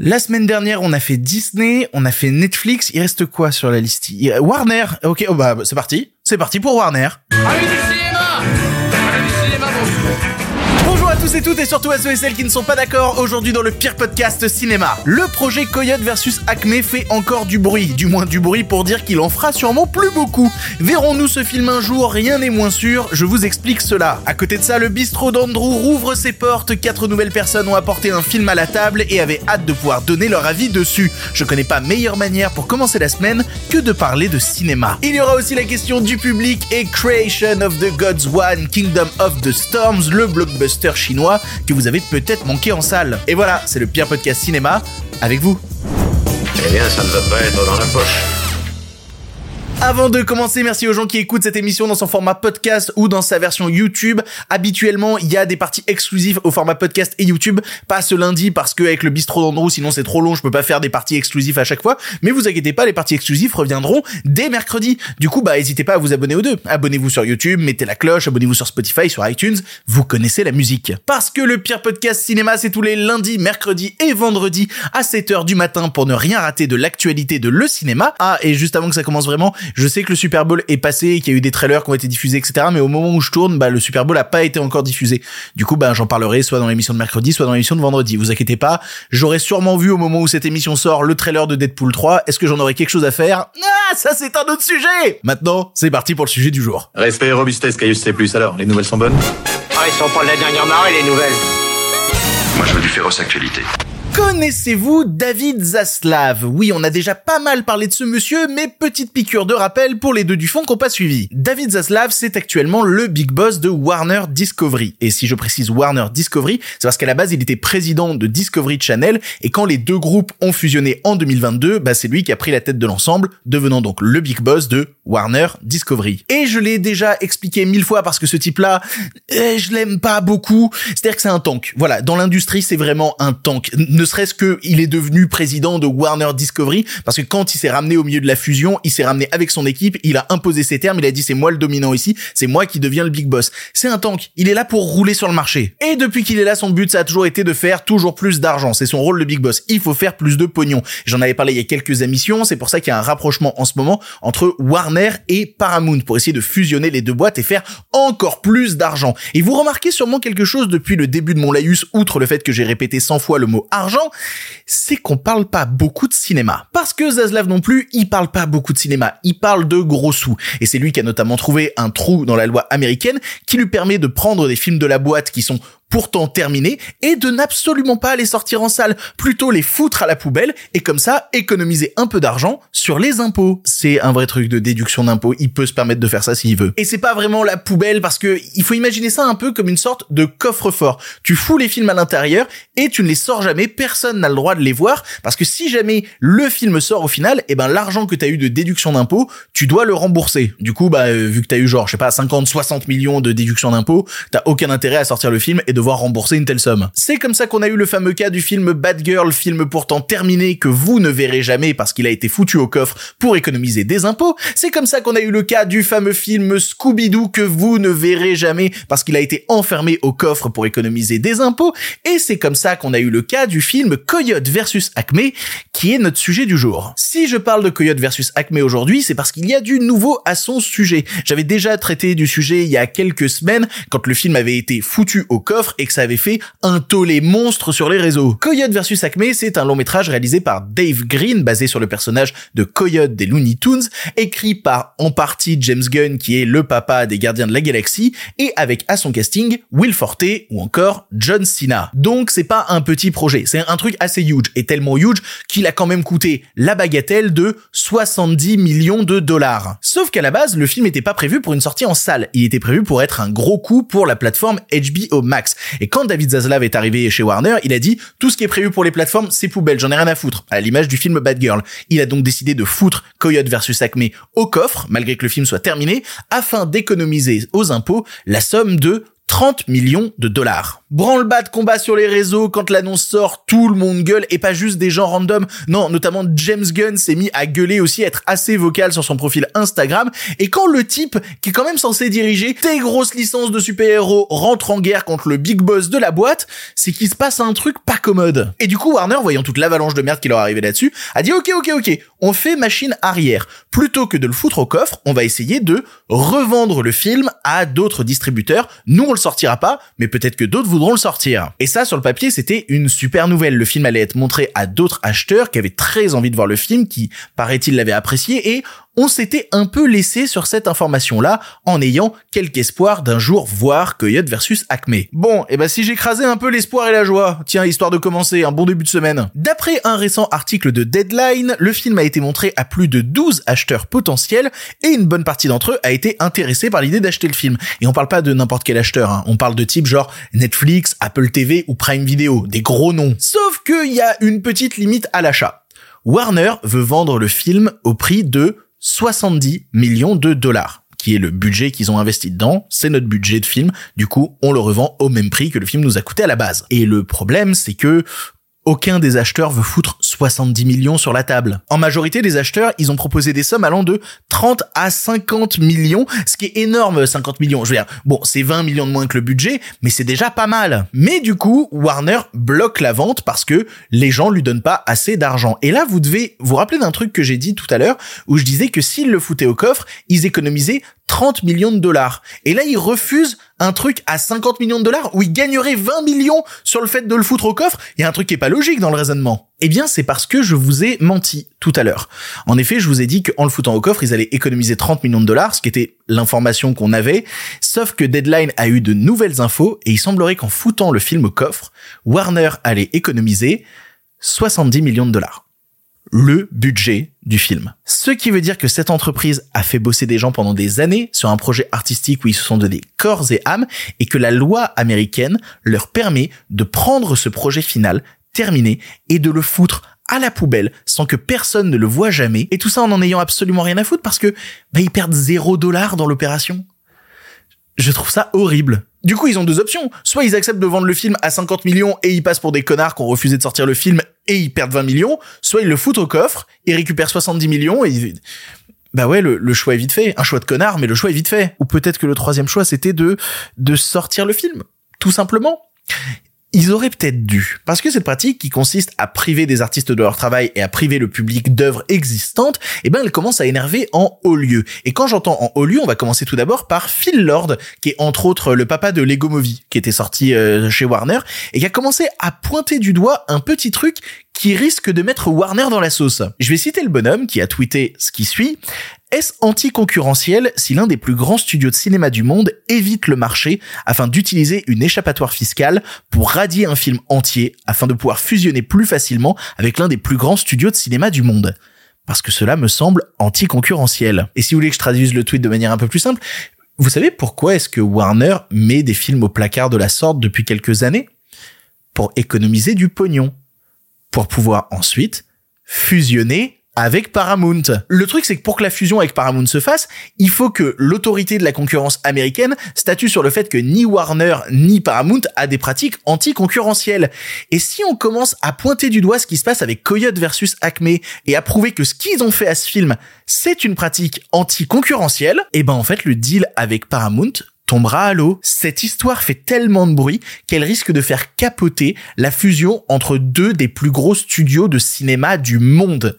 La semaine dernière, on a fait Disney, on a fait Netflix. Il reste quoi sur la liste? Warner. Ok, oh bah c'est parti. C'est parti pour Warner. Tous et toutes et surtout à ceux et celles qui ne sont pas d'accord aujourd'hui dans le pire podcast cinéma. Le projet Coyote versus Acme fait encore du bruit, du moins du bruit pour dire qu'il en fera sûrement plus beaucoup. Verrons-nous ce film un jour Rien n'est moins sûr, je vous explique cela. À côté de ça, le bistrot d'Andrew rouvre ses portes, quatre nouvelles personnes ont apporté un film à la table et avaient hâte de pouvoir donner leur avis dessus. Je connais pas meilleure manière pour commencer la semaine que de parler de cinéma. Il y aura aussi la question du public et Creation of the Gods One, Kingdom of the Storms, le blockbuster chinois que vous avez peut-être manqué en salle. Et voilà, c'est le pire podcast cinéma avec vous. Eh bien, ça ne va pas être dans la poche. Avant de commencer, merci aux gens qui écoutent cette émission dans son format podcast ou dans sa version YouTube. Habituellement, il y a des parties exclusives au format podcast et YouTube. Pas ce lundi parce que avec le bistrot d'Andrew, sinon c'est trop long, je peux pas faire des parties exclusives à chaque fois. Mais vous inquiétez pas, les parties exclusives reviendront dès mercredi. Du coup, bah, n'hésitez pas à vous abonner aux deux. Abonnez-vous sur YouTube, mettez la cloche, abonnez-vous sur Spotify, sur iTunes. Vous connaissez la musique. Parce que le pire podcast cinéma, c'est tous les lundis, mercredis et vendredis à 7h du matin pour ne rien rater de l'actualité de le cinéma. Ah, et juste avant que ça commence vraiment, je sais que le Super Bowl est passé et qu'il y a eu des trailers qui ont été diffusés, etc. Mais au moment où je tourne, bah, le Super Bowl a pas été encore diffusé. Du coup, bah, j'en parlerai soit dans l'émission de mercredi, soit dans l'émission de vendredi. Vous inquiétez pas. J'aurais sûrement vu au moment où cette émission sort le trailer de Deadpool 3. Est-ce que j'en aurais quelque chose à faire? Ah, ça c'est un autre sujet! Maintenant, c'est parti pour le sujet du jour. Respect et robustesse, Caius C+. Alors, les nouvelles sont bonnes? Ah, ils sont pas de la dernière marée, les nouvelles Moi, je veux du féroce actualité. Connaissez-vous David Zaslav? Oui, on a déjà pas mal parlé de ce monsieur, mais petite piqûre de rappel pour les deux du fond qui n'ont pas suivi. David Zaslav, c'est actuellement le big boss de Warner Discovery. Et si je précise Warner Discovery, c'est parce qu'à la base, il était président de Discovery Channel, et quand les deux groupes ont fusionné en 2022, bah c'est lui qui a pris la tête de l'ensemble, devenant donc le big boss de Warner Discovery. Et je l'ai déjà expliqué mille fois parce que ce type-là, eh, je l'aime pas beaucoup. C'est-à-dire que c'est un tank. Voilà, dans l'industrie, c'est vraiment un tank. Serait-ce que il est devenu président de Warner Discovery parce que quand il s'est ramené au milieu de la fusion, il s'est ramené avec son équipe, il a imposé ses termes, il a dit c'est moi le dominant ici, c'est moi qui deviens le big boss. C'est un tank. Il est là pour rouler sur le marché. Et depuis qu'il est là, son but ça a toujours été de faire toujours plus d'argent. C'est son rôle de big boss. Il faut faire plus de pognon. J'en avais parlé il y a quelques émissions, c'est pour ça qu'il y a un rapprochement en ce moment entre Warner et Paramount pour essayer de fusionner les deux boîtes et faire encore plus d'argent. Et vous remarquez sûrement quelque chose depuis le début de mon laïus, outre le fait que j'ai répété 100 fois le mot argent, c'est qu'on parle pas beaucoup de cinéma. Parce que Zaslav non plus, il parle pas beaucoup de cinéma, il parle de gros sous. Et c'est lui qui a notamment trouvé un trou dans la loi américaine qui lui permet de prendre des films de la boîte qui sont pourtant terminés et de n'absolument pas les sortir en salle, plutôt les foutre à la poubelle et comme ça économiser un peu d'argent sur les impôts. C'est un vrai truc de déduction d'impôts, il peut se permettre de faire ça s'il veut. Et c'est pas vraiment la poubelle parce que il faut imaginer ça un peu comme une sorte de coffre-fort. Tu fous les films à l'intérieur et tu ne les sors jamais, personne n'a le droit de les voir parce que si jamais le film sort au final, et ben l'argent que t'as eu de déduction d'impôts, tu dois le rembourser. Du coup, bah euh, vu que t'as eu genre je sais pas 50 60 millions de déduction d'impôts, t'as aucun intérêt à sortir le film et devoir rembourser une telle somme. C'est comme ça qu'on a eu le fameux cas du film Bad Girl, film pourtant terminé que vous ne verrez jamais parce qu'il a été foutu au coffre pour économiser des impôts. C'est comme ça qu'on a eu le cas du fameux film Scooby-Doo que vous ne verrez jamais parce qu'il a été enfermé au coffre pour économiser des impôts. Et c'est comme ça qu'on a eu le cas du film Coyote versus Acme qui est notre sujet du jour. Si je parle de Coyote versus Acme aujourd'hui, c'est parce qu'il y a du nouveau à son sujet. J'avais déjà traité du sujet il y a quelques semaines quand le film avait été foutu au coffre et que ça avait fait un tollé monstre sur les réseaux. Coyote versus Acme, c'est un long métrage réalisé par Dave Green, basé sur le personnage de Coyote des Looney Tunes, écrit par en partie James Gunn, qui est le papa des Gardiens de la Galaxie, et avec à son casting Will Forte ou encore John Cena. Donc c'est pas un petit projet, c'est un truc assez huge, et tellement huge qu'il a quand même coûté la bagatelle de 70 millions de dollars. Sauf qu'à la base, le film n'était pas prévu pour une sortie en salle, il était prévu pour être un gros coup pour la plateforme HBO Max. Et quand David Zaslav est arrivé chez Warner, il a dit tout ce qui est prévu pour les plateformes, c'est poubelle, j'en ai rien à foutre. À l'image du film Bad Girl. Il a donc décidé de foutre Coyote versus Acme au coffre, malgré que le film soit terminé, afin d'économiser aux impôts la somme de 30 millions de dollars. Branle-bas de combat sur les réseaux, quand l'annonce sort, tout le monde gueule, et pas juste des gens random. Non, notamment James Gunn s'est mis à gueuler aussi, être assez vocal sur son profil Instagram, et quand le type, qui est quand même censé diriger des grosses licences de super-héros, rentre en guerre contre le big boss de la boîte, c'est qu'il se passe un truc pas commode. Et du coup, Warner, voyant toute l'avalanche de merde qui leur arrivait là-dessus, a dit ok, ok, ok, on fait machine arrière. Plutôt que de le foutre au coffre, on va essayer de revendre le film à d'autres distributeurs. Nous, on le sortira pas, mais peut-être que d'autres voudront le sortir. Et ça, sur le papier, c'était une super nouvelle. Le film allait être montré à d'autres acheteurs qui avaient très envie de voir le film, qui, paraît-il, l'avaient apprécié, et on s'était un peu laissé sur cette information-là en ayant quelque espoir d'un jour voir Coyote versus Acme. Bon, et eh ben si j'écrasais un peu l'espoir et la joie, tiens, histoire de commencer, un bon début de semaine. D'après un récent article de Deadline, le film a été montré à plus de 12 acheteurs potentiels et une bonne partie d'entre eux a été intéressée par l'idée d'acheter le film. Et on parle pas de n'importe quel acheteur, hein. on parle de type genre Netflix, Apple TV ou Prime Video, des gros noms. Sauf qu'il y a une petite limite à l'achat. Warner veut vendre le film au prix de 70 millions de dollars qui est le budget qu'ils ont investi dedans, c'est notre budget de film, du coup on le revend au même prix que le film nous a coûté à la base. Et le problème c'est que aucun des acheteurs veut foutre 70 millions sur la table. En majorité, les acheteurs, ils ont proposé des sommes allant de 30 à 50 millions, ce qui est énorme, 50 millions. Je veux dire, bon, c'est 20 millions de moins que le budget, mais c'est déjà pas mal. Mais du coup, Warner bloque la vente parce que les gens lui donnent pas assez d'argent. Et là, vous devez vous rappeler d'un truc que j'ai dit tout à l'heure, où je disais que s'ils le foutaient au coffre, ils économisaient 30 millions de dollars. Et là, ils refusent un truc à 50 millions de dollars où ils gagneraient 20 millions sur le fait de le foutre au coffre. Il y a un truc qui est pas logique dans le raisonnement. Eh bien, c'est parce que je vous ai menti tout à l'heure. En effet, je vous ai dit qu'en le foutant au coffre, ils allaient économiser 30 millions de dollars, ce qui était l'information qu'on avait. Sauf que Deadline a eu de nouvelles infos et il semblerait qu'en foutant le film au coffre, Warner allait économiser 70 millions de dollars le budget du film. Ce qui veut dire que cette entreprise a fait bosser des gens pendant des années sur un projet artistique où ils se sont donnés corps et âme et que la loi américaine leur permet de prendre ce projet final terminé et de le foutre à la poubelle sans que personne ne le voit jamais et tout ça en en ayant absolument rien à foutre parce que bah, ils perdent zéro dollar dans l'opération. Je trouve ça horrible. Du coup, ils ont deux options. Soit ils acceptent de vendre le film à 50 millions et ils passent pour des connards qui ont refusé de sortir le film et ils perdent 20 millions. Soit ils le foutent au coffre, ils récupèrent 70 millions et ils... Bah ouais, le, choix est vite fait. Un choix de connard, mais le choix est vite fait. Ou peut-être que le troisième choix, c'était de, de sortir le film. Tout simplement ils auraient peut-être dû, parce que cette pratique qui consiste à priver des artistes de leur travail et à priver le public d'œuvres existantes, eh ben elle commence à énerver en haut lieu. Et quand j'entends en haut lieu, on va commencer tout d'abord par Phil Lord, qui est entre autres le papa de Lego Movie, qui était sorti euh, chez Warner, et qui a commencé à pointer du doigt un petit truc qui risque de mettre Warner dans la sauce. Je vais citer le bonhomme qui a tweeté ce qui suit. Est-ce anticoncurrentiel si l'un des plus grands studios de cinéma du monde évite le marché afin d'utiliser une échappatoire fiscale pour radier un film entier afin de pouvoir fusionner plus facilement avec l'un des plus grands studios de cinéma du monde? Parce que cela me semble anticoncurrentiel. Et si vous voulez que je traduise le tweet de manière un peu plus simple, vous savez pourquoi est-ce que Warner met des films au placard de la sorte depuis quelques années? Pour économiser du pognon. Pour pouvoir ensuite fusionner avec Paramount. Le truc, c'est que pour que la fusion avec Paramount se fasse, il faut que l'autorité de la concurrence américaine statue sur le fait que ni Warner ni Paramount a des pratiques anticoncurrentielles. Et si on commence à pointer du doigt ce qui se passe avec Coyote versus Acme et à prouver que ce qu'ils ont fait à ce film, c'est une pratique anticoncurrentielle, eh ben en fait le deal avec Paramount tombera à l'eau. Cette histoire fait tellement de bruit qu'elle risque de faire capoter la fusion entre deux des plus gros studios de cinéma du monde.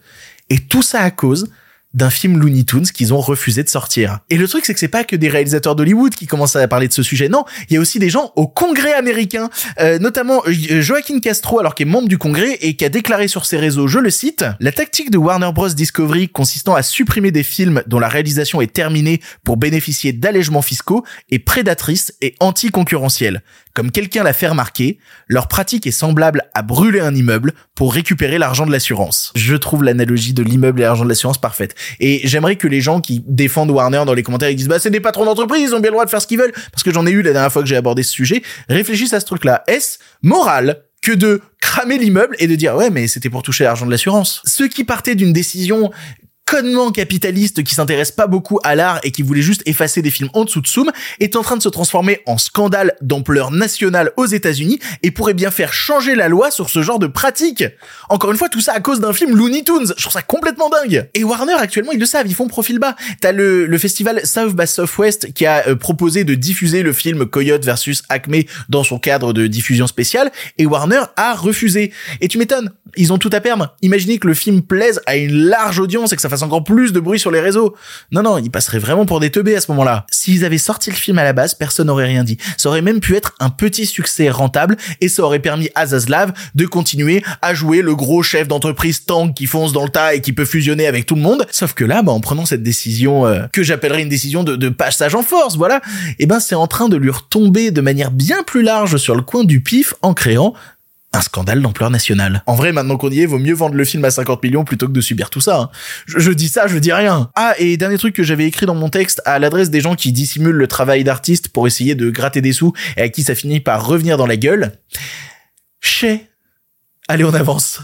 Et tout ça à cause d'un film Looney Tunes qu'ils ont refusé de sortir. Et le truc, c'est que c'est pas que des réalisateurs d'Hollywood qui commencent à parler de ce sujet. Non, il y a aussi des gens au Congrès américain, euh, notamment euh, Joaquin Castro, alors qu'il est membre du Congrès et qui a déclaré sur ses réseaux, je le cite, la tactique de Warner Bros. Discovery consistant à supprimer des films dont la réalisation est terminée pour bénéficier d'allègements fiscaux est prédatrice et anticoncurrentielle. Comme quelqu'un l'a fait remarquer, leur pratique est semblable à brûler un immeuble pour récupérer l'argent de l'assurance. Je trouve l'analogie de l'immeuble et l'argent de l'assurance parfaite. Et j'aimerais que les gens qui défendent Warner dans les commentaires, ils disent, bah, c'est des patrons d'entreprise, ils ont bien le droit de faire ce qu'ils veulent. Parce que j'en ai eu la dernière fois que j'ai abordé ce sujet. Réfléchissent à ce truc-là. Est-ce moral que de cramer l'immeuble et de dire, ouais, mais c'était pour toucher l'argent de l'assurance? Ceux qui partaient d'une décision connement capitaliste qui s'intéresse pas beaucoup à l'art et qui voulait juste effacer des films en dessous de soum est en train de se transformer en scandale d'ampleur nationale aux États-Unis et pourrait bien faire changer la loi sur ce genre de pratique. Encore une fois, tout ça à cause d'un film Looney Tunes. Je trouve ça complètement dingue. Et Warner actuellement, ils le savent, ils font profil bas. T'as le, le festival South by Southwest qui a euh, proposé de diffuser le film Coyote versus Acme dans son cadre de diffusion spéciale et Warner a refusé. Et tu m'étonnes, ils ont tout à perdre. Imaginez que le film plaise à une large audience et que ça fasse encore plus de bruit sur les réseaux. Non, non, ils passeraient vraiment pour des teubés à ce moment-là. S'ils avaient sorti le film à la base, personne n'aurait rien dit. Ça aurait même pu être un petit succès rentable et ça aurait permis à Zaslav de continuer à jouer le gros chef d'entreprise tank qui fonce dans le tas et qui peut fusionner avec tout le monde. Sauf que là, bah, en prenant cette décision euh, que j'appellerais une décision de, passage en force, voilà, et ben c'est en train de lui retomber de manière bien plus large sur le coin du pif en créant un scandale d'ampleur nationale. En vrai, maintenant qu'on y est, vaut mieux vendre le film à 50 millions plutôt que de subir tout ça. hein. Je, dis ça, je dis rien. Ah, et dernier truc que j'avais écrit dans mon texte à l'adresse des gens qui dissimulent le travail d'artiste pour essayer de gratter des sous et à qui ça finit par revenir dans la gueule. Chez. Allez, on avance.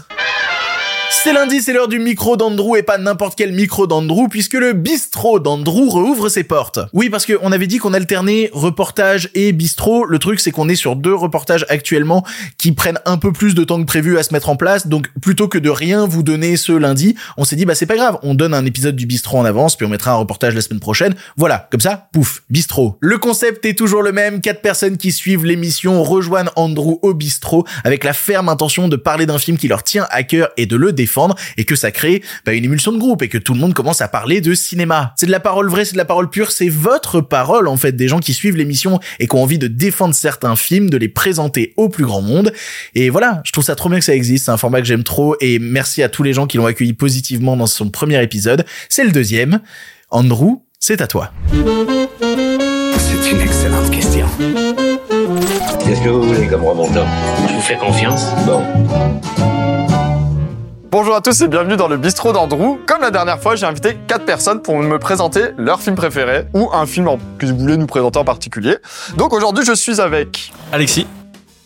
C'est lundi, c'est l'heure du micro d'Andrew et pas n'importe quel micro d'Andrew puisque le bistrot d'Andrew rouvre ses portes. Oui, parce qu'on avait dit qu'on alternait reportage et bistrot. Le truc, c'est qu'on est sur deux reportages actuellement qui prennent un peu plus de temps que prévu à se mettre en place. Donc, plutôt que de rien vous donner ce lundi, on s'est dit, bah, c'est pas grave. On donne un épisode du bistrot en avance, puis on mettra un reportage la semaine prochaine. Voilà. Comme ça, pouf, bistrot. Le concept est toujours le même. Quatre personnes qui suivent l'émission rejoignent Andrew au bistrot avec la ferme intention de parler d'un film qui leur tient à cœur et de le défendre et que ça crée bah, une émulsion de groupe et que tout le monde commence à parler de cinéma. C'est de la parole vraie, c'est de la parole pure, c'est votre parole en fait des gens qui suivent l'émission et qui ont envie de défendre certains films, de les présenter au plus grand monde. Et voilà, je trouve ça trop bien que ça existe, c'est un format que j'aime trop et merci à tous les gens qui l'ont accueilli positivement dans son premier épisode. C'est le deuxième. Andrew, c'est à toi. C'est une excellente question. Qu'est-ce que vous voulez comme remontant? Je vous fais confiance? Bon. Bonjour à tous et bienvenue dans le bistrot d'Andrew. Comme la dernière fois, j'ai invité quatre personnes pour me présenter leur film préféré ou un film en- que vous voulez nous présenter en particulier. Donc aujourd'hui, je suis avec Alexis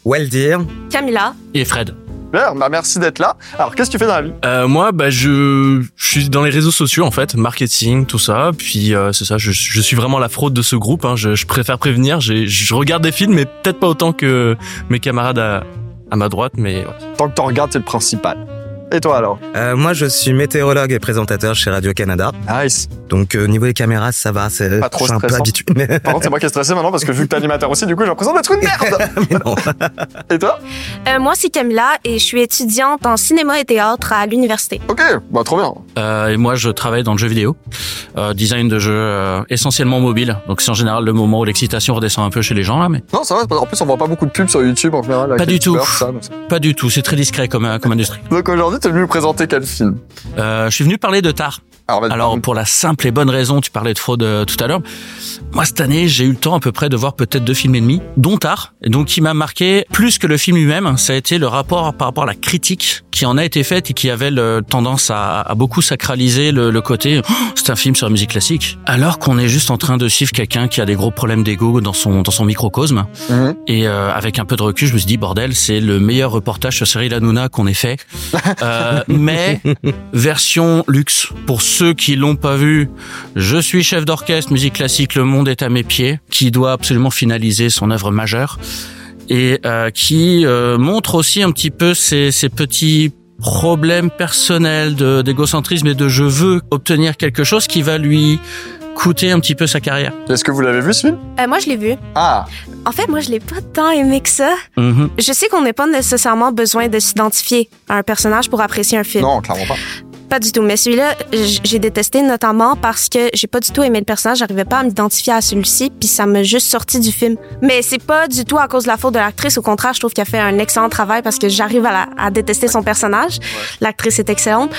Weldir, Camilla. et Fred. Pierre. Bah, merci d'être là. Alors, qu'est-ce que tu fais dans la vie? Euh, moi, bah, je, je suis dans les réseaux sociaux en fait, marketing, tout ça. Puis euh, c'est ça, je, je suis vraiment la fraude de ce groupe. Hein. Je, je préfère prévenir. Je regarde des films, mais peut-être pas autant que mes camarades à, à ma droite. Mais ouais. Tant que t'en regardes, c'est le principal. Et toi alors euh, moi je suis météorologue et présentateur chez Radio-Canada. Nice. Donc euh, au niveau des caméras, ça va, c'est Pas trop je suis un peu stressant. habitué. Mais, Par contre, c'est moi qui est stressé maintenant parce que vu que t'es animateur aussi, du coup, j'ai l'impression d'être une merde. mais non. Et toi Euh, moi, c'est Camilla et je suis étudiante en cinéma et théâtre à l'université. Ok, bah trop bien. Euh, et moi, je travaille dans le jeu vidéo, euh, design de jeux euh, essentiellement mobile. Donc c'est en général le moment où l'excitation redescend un peu chez les gens là, mais Non, ça va. En plus, on voit pas beaucoup de pubs sur YouTube en général. Pas du tout. ça, donc c'est- pas du tout. C'est très discret comme euh, comme industrie. Donc aujourd'hui, t'es venu présenter quel film? Euh, je suis venu parler de Tar. Alors, pour la simple et bonne raison, tu parlais de fraude euh, tout à l'heure. Moi cette année, j'ai eu le temps à peu près de voir peut-être deux films et demi, dont Tar, et donc qui m'a marqué plus que le film lui-même. Ça a été le rapport par rapport à la critique qui en a été faite et qui avait le, tendance à, à beaucoup sacraliser le, le côté Oh, c'est un film sur la musique classique, alors qu'on est juste en train de suivre quelqu'un qui a des gros problèmes d'ego dans son dans son microcosme. Mhm. Et euh, avec un peu de recul, je me suis dit bordel, c'est le meilleur reportage sur Cyril Hanouna qu'on ait fait. Euh, mais version luxe. Pour ceux qui l'ont pas vu, je suis chef d'orchestre, musique classique, le monde est à mes pieds, qui doit absolument finaliser son œuvre majeure et euh, qui euh, montre aussi un petit peu ses, petits problèmes personnels d'égocentrisme et de je veux obtenir quelque chose qui va lui coûter un petit peu sa carrière. Est-ce que vous l'avez vu ce film? Euh, moi, je l'ai vu. Ah, En fait, moi, je l'ai pas tant aimé que ça. Mhm. Je sais qu'on n'a pas nécessairement besoin de s'identifier à un personnage pour apprécier un film. non, clairement pas. Pas du tout. Mais celui-là, j'ai détesté notamment parce que j'ai pas du tout aimé le personnage. J'arrivais pas à m'identifier à celui-ci, puis ça m'a juste sorti du film. Mais c'est pas du tout à cause de la faute de l'actrice. Au contraire, je trouve qu'elle fait un excellent travail parce que j'arrive à, la- à détester son personnage. L'actrice est excellente.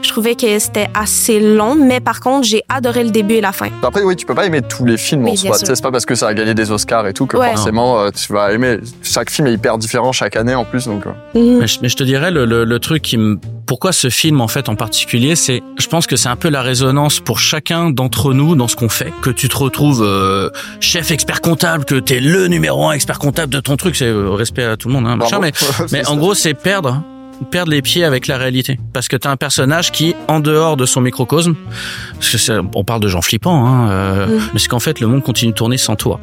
Je trouvais que c'était assez long, mais par contre, j'ai adoré le début et la fin. Après, oui, tu peux pas aimer tous les films Oui, en soi. sûr. Tu sais, C'est pas parce que ça a gagné des Oscars et tout que Ouais. forcément euh, tu vas aimer. Chaque film est hyper différent chaque année en plus, donc. euh. Mhm. Mais je, mais je te dirais le, le, le truc qui me pourquoi ce film en fait en particulier c'est je pense que c'est un peu la résonance pour chacun d'entre nous dans ce qu'on fait. Que tu te retrouves euh, chef expert comptable que t'es le numéro un expert comptable de ton truc. C'est euh, respect à tout le monde hein, machin, mais mais en gros c'est perdre perdre les pieds avec la réalité. Parce que t'as un personnage qui, en dehors de son microcosme, parce que on parle de gens flippants, hein, euh, Mm. mais c'est qu'en fait, le monde continue de tourner sans toi.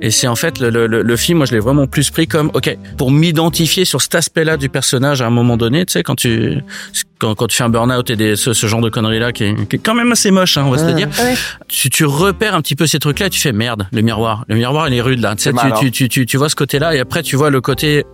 Et c'est en fait, le, le, le- film, moi, je l'ai vraiment plus pris comme, ok, pour m'identifier sur cet aspect-là du personnage à un moment donné, tu sais, quand tu, quand, quand tu fais un burn-out et des, ce, ce genre de conneries-là qui est, qui est quand même assez moche, hein, on va se le dire, Ouais. tu, tu repères un petit peu ces trucs-là et tu fais merde, le miroir. Le miroir, il est rude là. Tu, sais, tu, tu, tu vois ce côté-là et après tu vois le côté.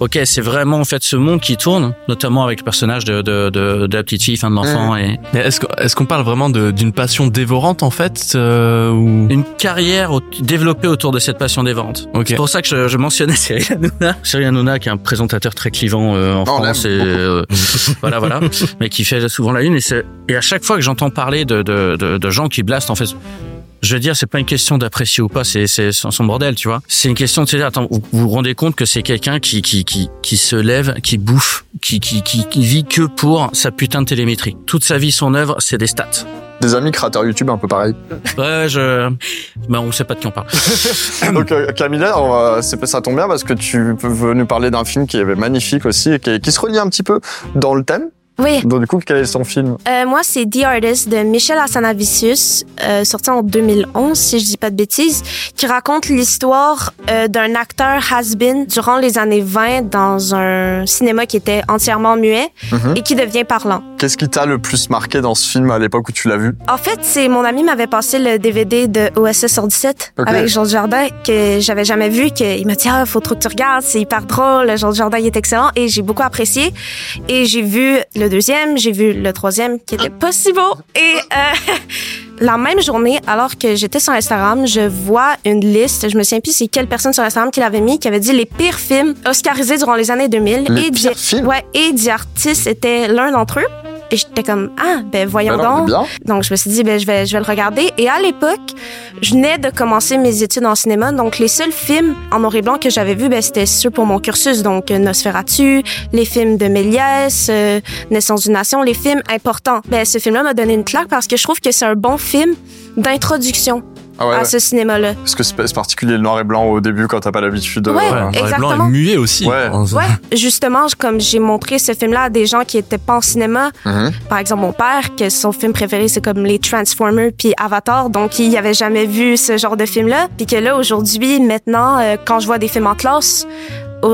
Ok, c'est vraiment en fait ce monde qui tourne, notamment avec le personnage de de, de, de la petite fille, fin de l'enfant et Mais Est-ce qu'on est-ce qu'on parle vraiment de- d'une passion dévorante en fait euh, ou une carrière au- développée autour de cette passion des ventes. Ok. C'est pour ça que je, je mentionnais Cyril Hanouna. Cyril Hanouna qui est un présentateur très clivant euh, en Non, France et euh, voilà voilà, mais qui fait souvent la une et c'est et à chaque fois que j'entends parler de de, de de gens qui blastent en fait je veux dire, c'est pas une question d'apprécier ou pas, c'est c'est son bordel, tu vois. C'est une question de se dire, attends, vous vous rendez compte que c'est quelqu'un qui qui qui qui se lève, qui bouffe, qui qui qui qui vit que pour sa putain de télémétrie. Toute sa vie, son œuvre, c'est des stats. Des amis créateurs YouTube un peu pareil. Ouais, je, ben on sait pas de qui on parle. Donc euh, Camilla, on ça tombe bien parce que tu peux nous parler d'un film qui est magnifique aussi et qui, qui se relie un petit peu dans le thème. Oui. Donc du coup, quel est son film? Euh, moi, c'est The Artist de Michel Hassanavicius, euh, sorti en 2011, si je dis pas de bêtises, qui raconte l'histoire euh, d'un acteur has-been durant les années 20 dans un cinéma qui était entièrement muet Mhm. et qui devient parlant. Qu'est-ce qui t'a le plus marqué dans ce film à l'époque où tu l'as vu? En fait, c'est mon ami m'avait passé le DVD de OSS sur 17 Ok. avec Jean Jardin que j'avais jamais vu. Que il m'a dit ah faut trop que tu regardes, c'est hyper drôle. Jean Jardin il est excellent et j'ai beaucoup apprécié. Et j'ai vu le deuxième, j'ai vu le troisième qui était pas si beau. Et euh, la même journée, alors que j'étais sur Instagram, je vois une liste. Je me souviens plus c'est quelle personne sur Instagram qui l'avait mis, qui avait dit les pires films oscarisés durant les années 2000. Les et pires The- films? Ouais, et The Artist était l'un d'entre eux. Et j'étais comme ah ben voyons Ben non, donc. Donc, je me suis dit, ben, je vais, je vais le regarder. Et à l'époque, je venais de commencer mes études en cinéma. Donc, les seuls films en noir et blanc que j'avais vus, ben, c'était ceux pour mon cursus. Donc, euh, Nosferatu, les films de Méliès, euh, Naissance d'une nation, les films importants. Ben, ce film-là m'a donné une claque parce que je trouve que c'est un bon film d'introduction Ah ouais, à ouais. ce cinéma-là. Parce que c'est particulier le noir et blanc au début quand t'as pas l'habitude de. Ouais. Ouais, noir et blanc exactement. et muet aussi. Ouais. Ouais, justement, comme j'ai montré ce film-là à des gens qui étaient pas en cinéma, Mhm. par exemple mon père, que son film préféré c'est comme les Transformers puis Avatar, donc il avait jamais vu ce genre de film-là, puis que là aujourd'hui, maintenant, euh, quand je vois des films en classe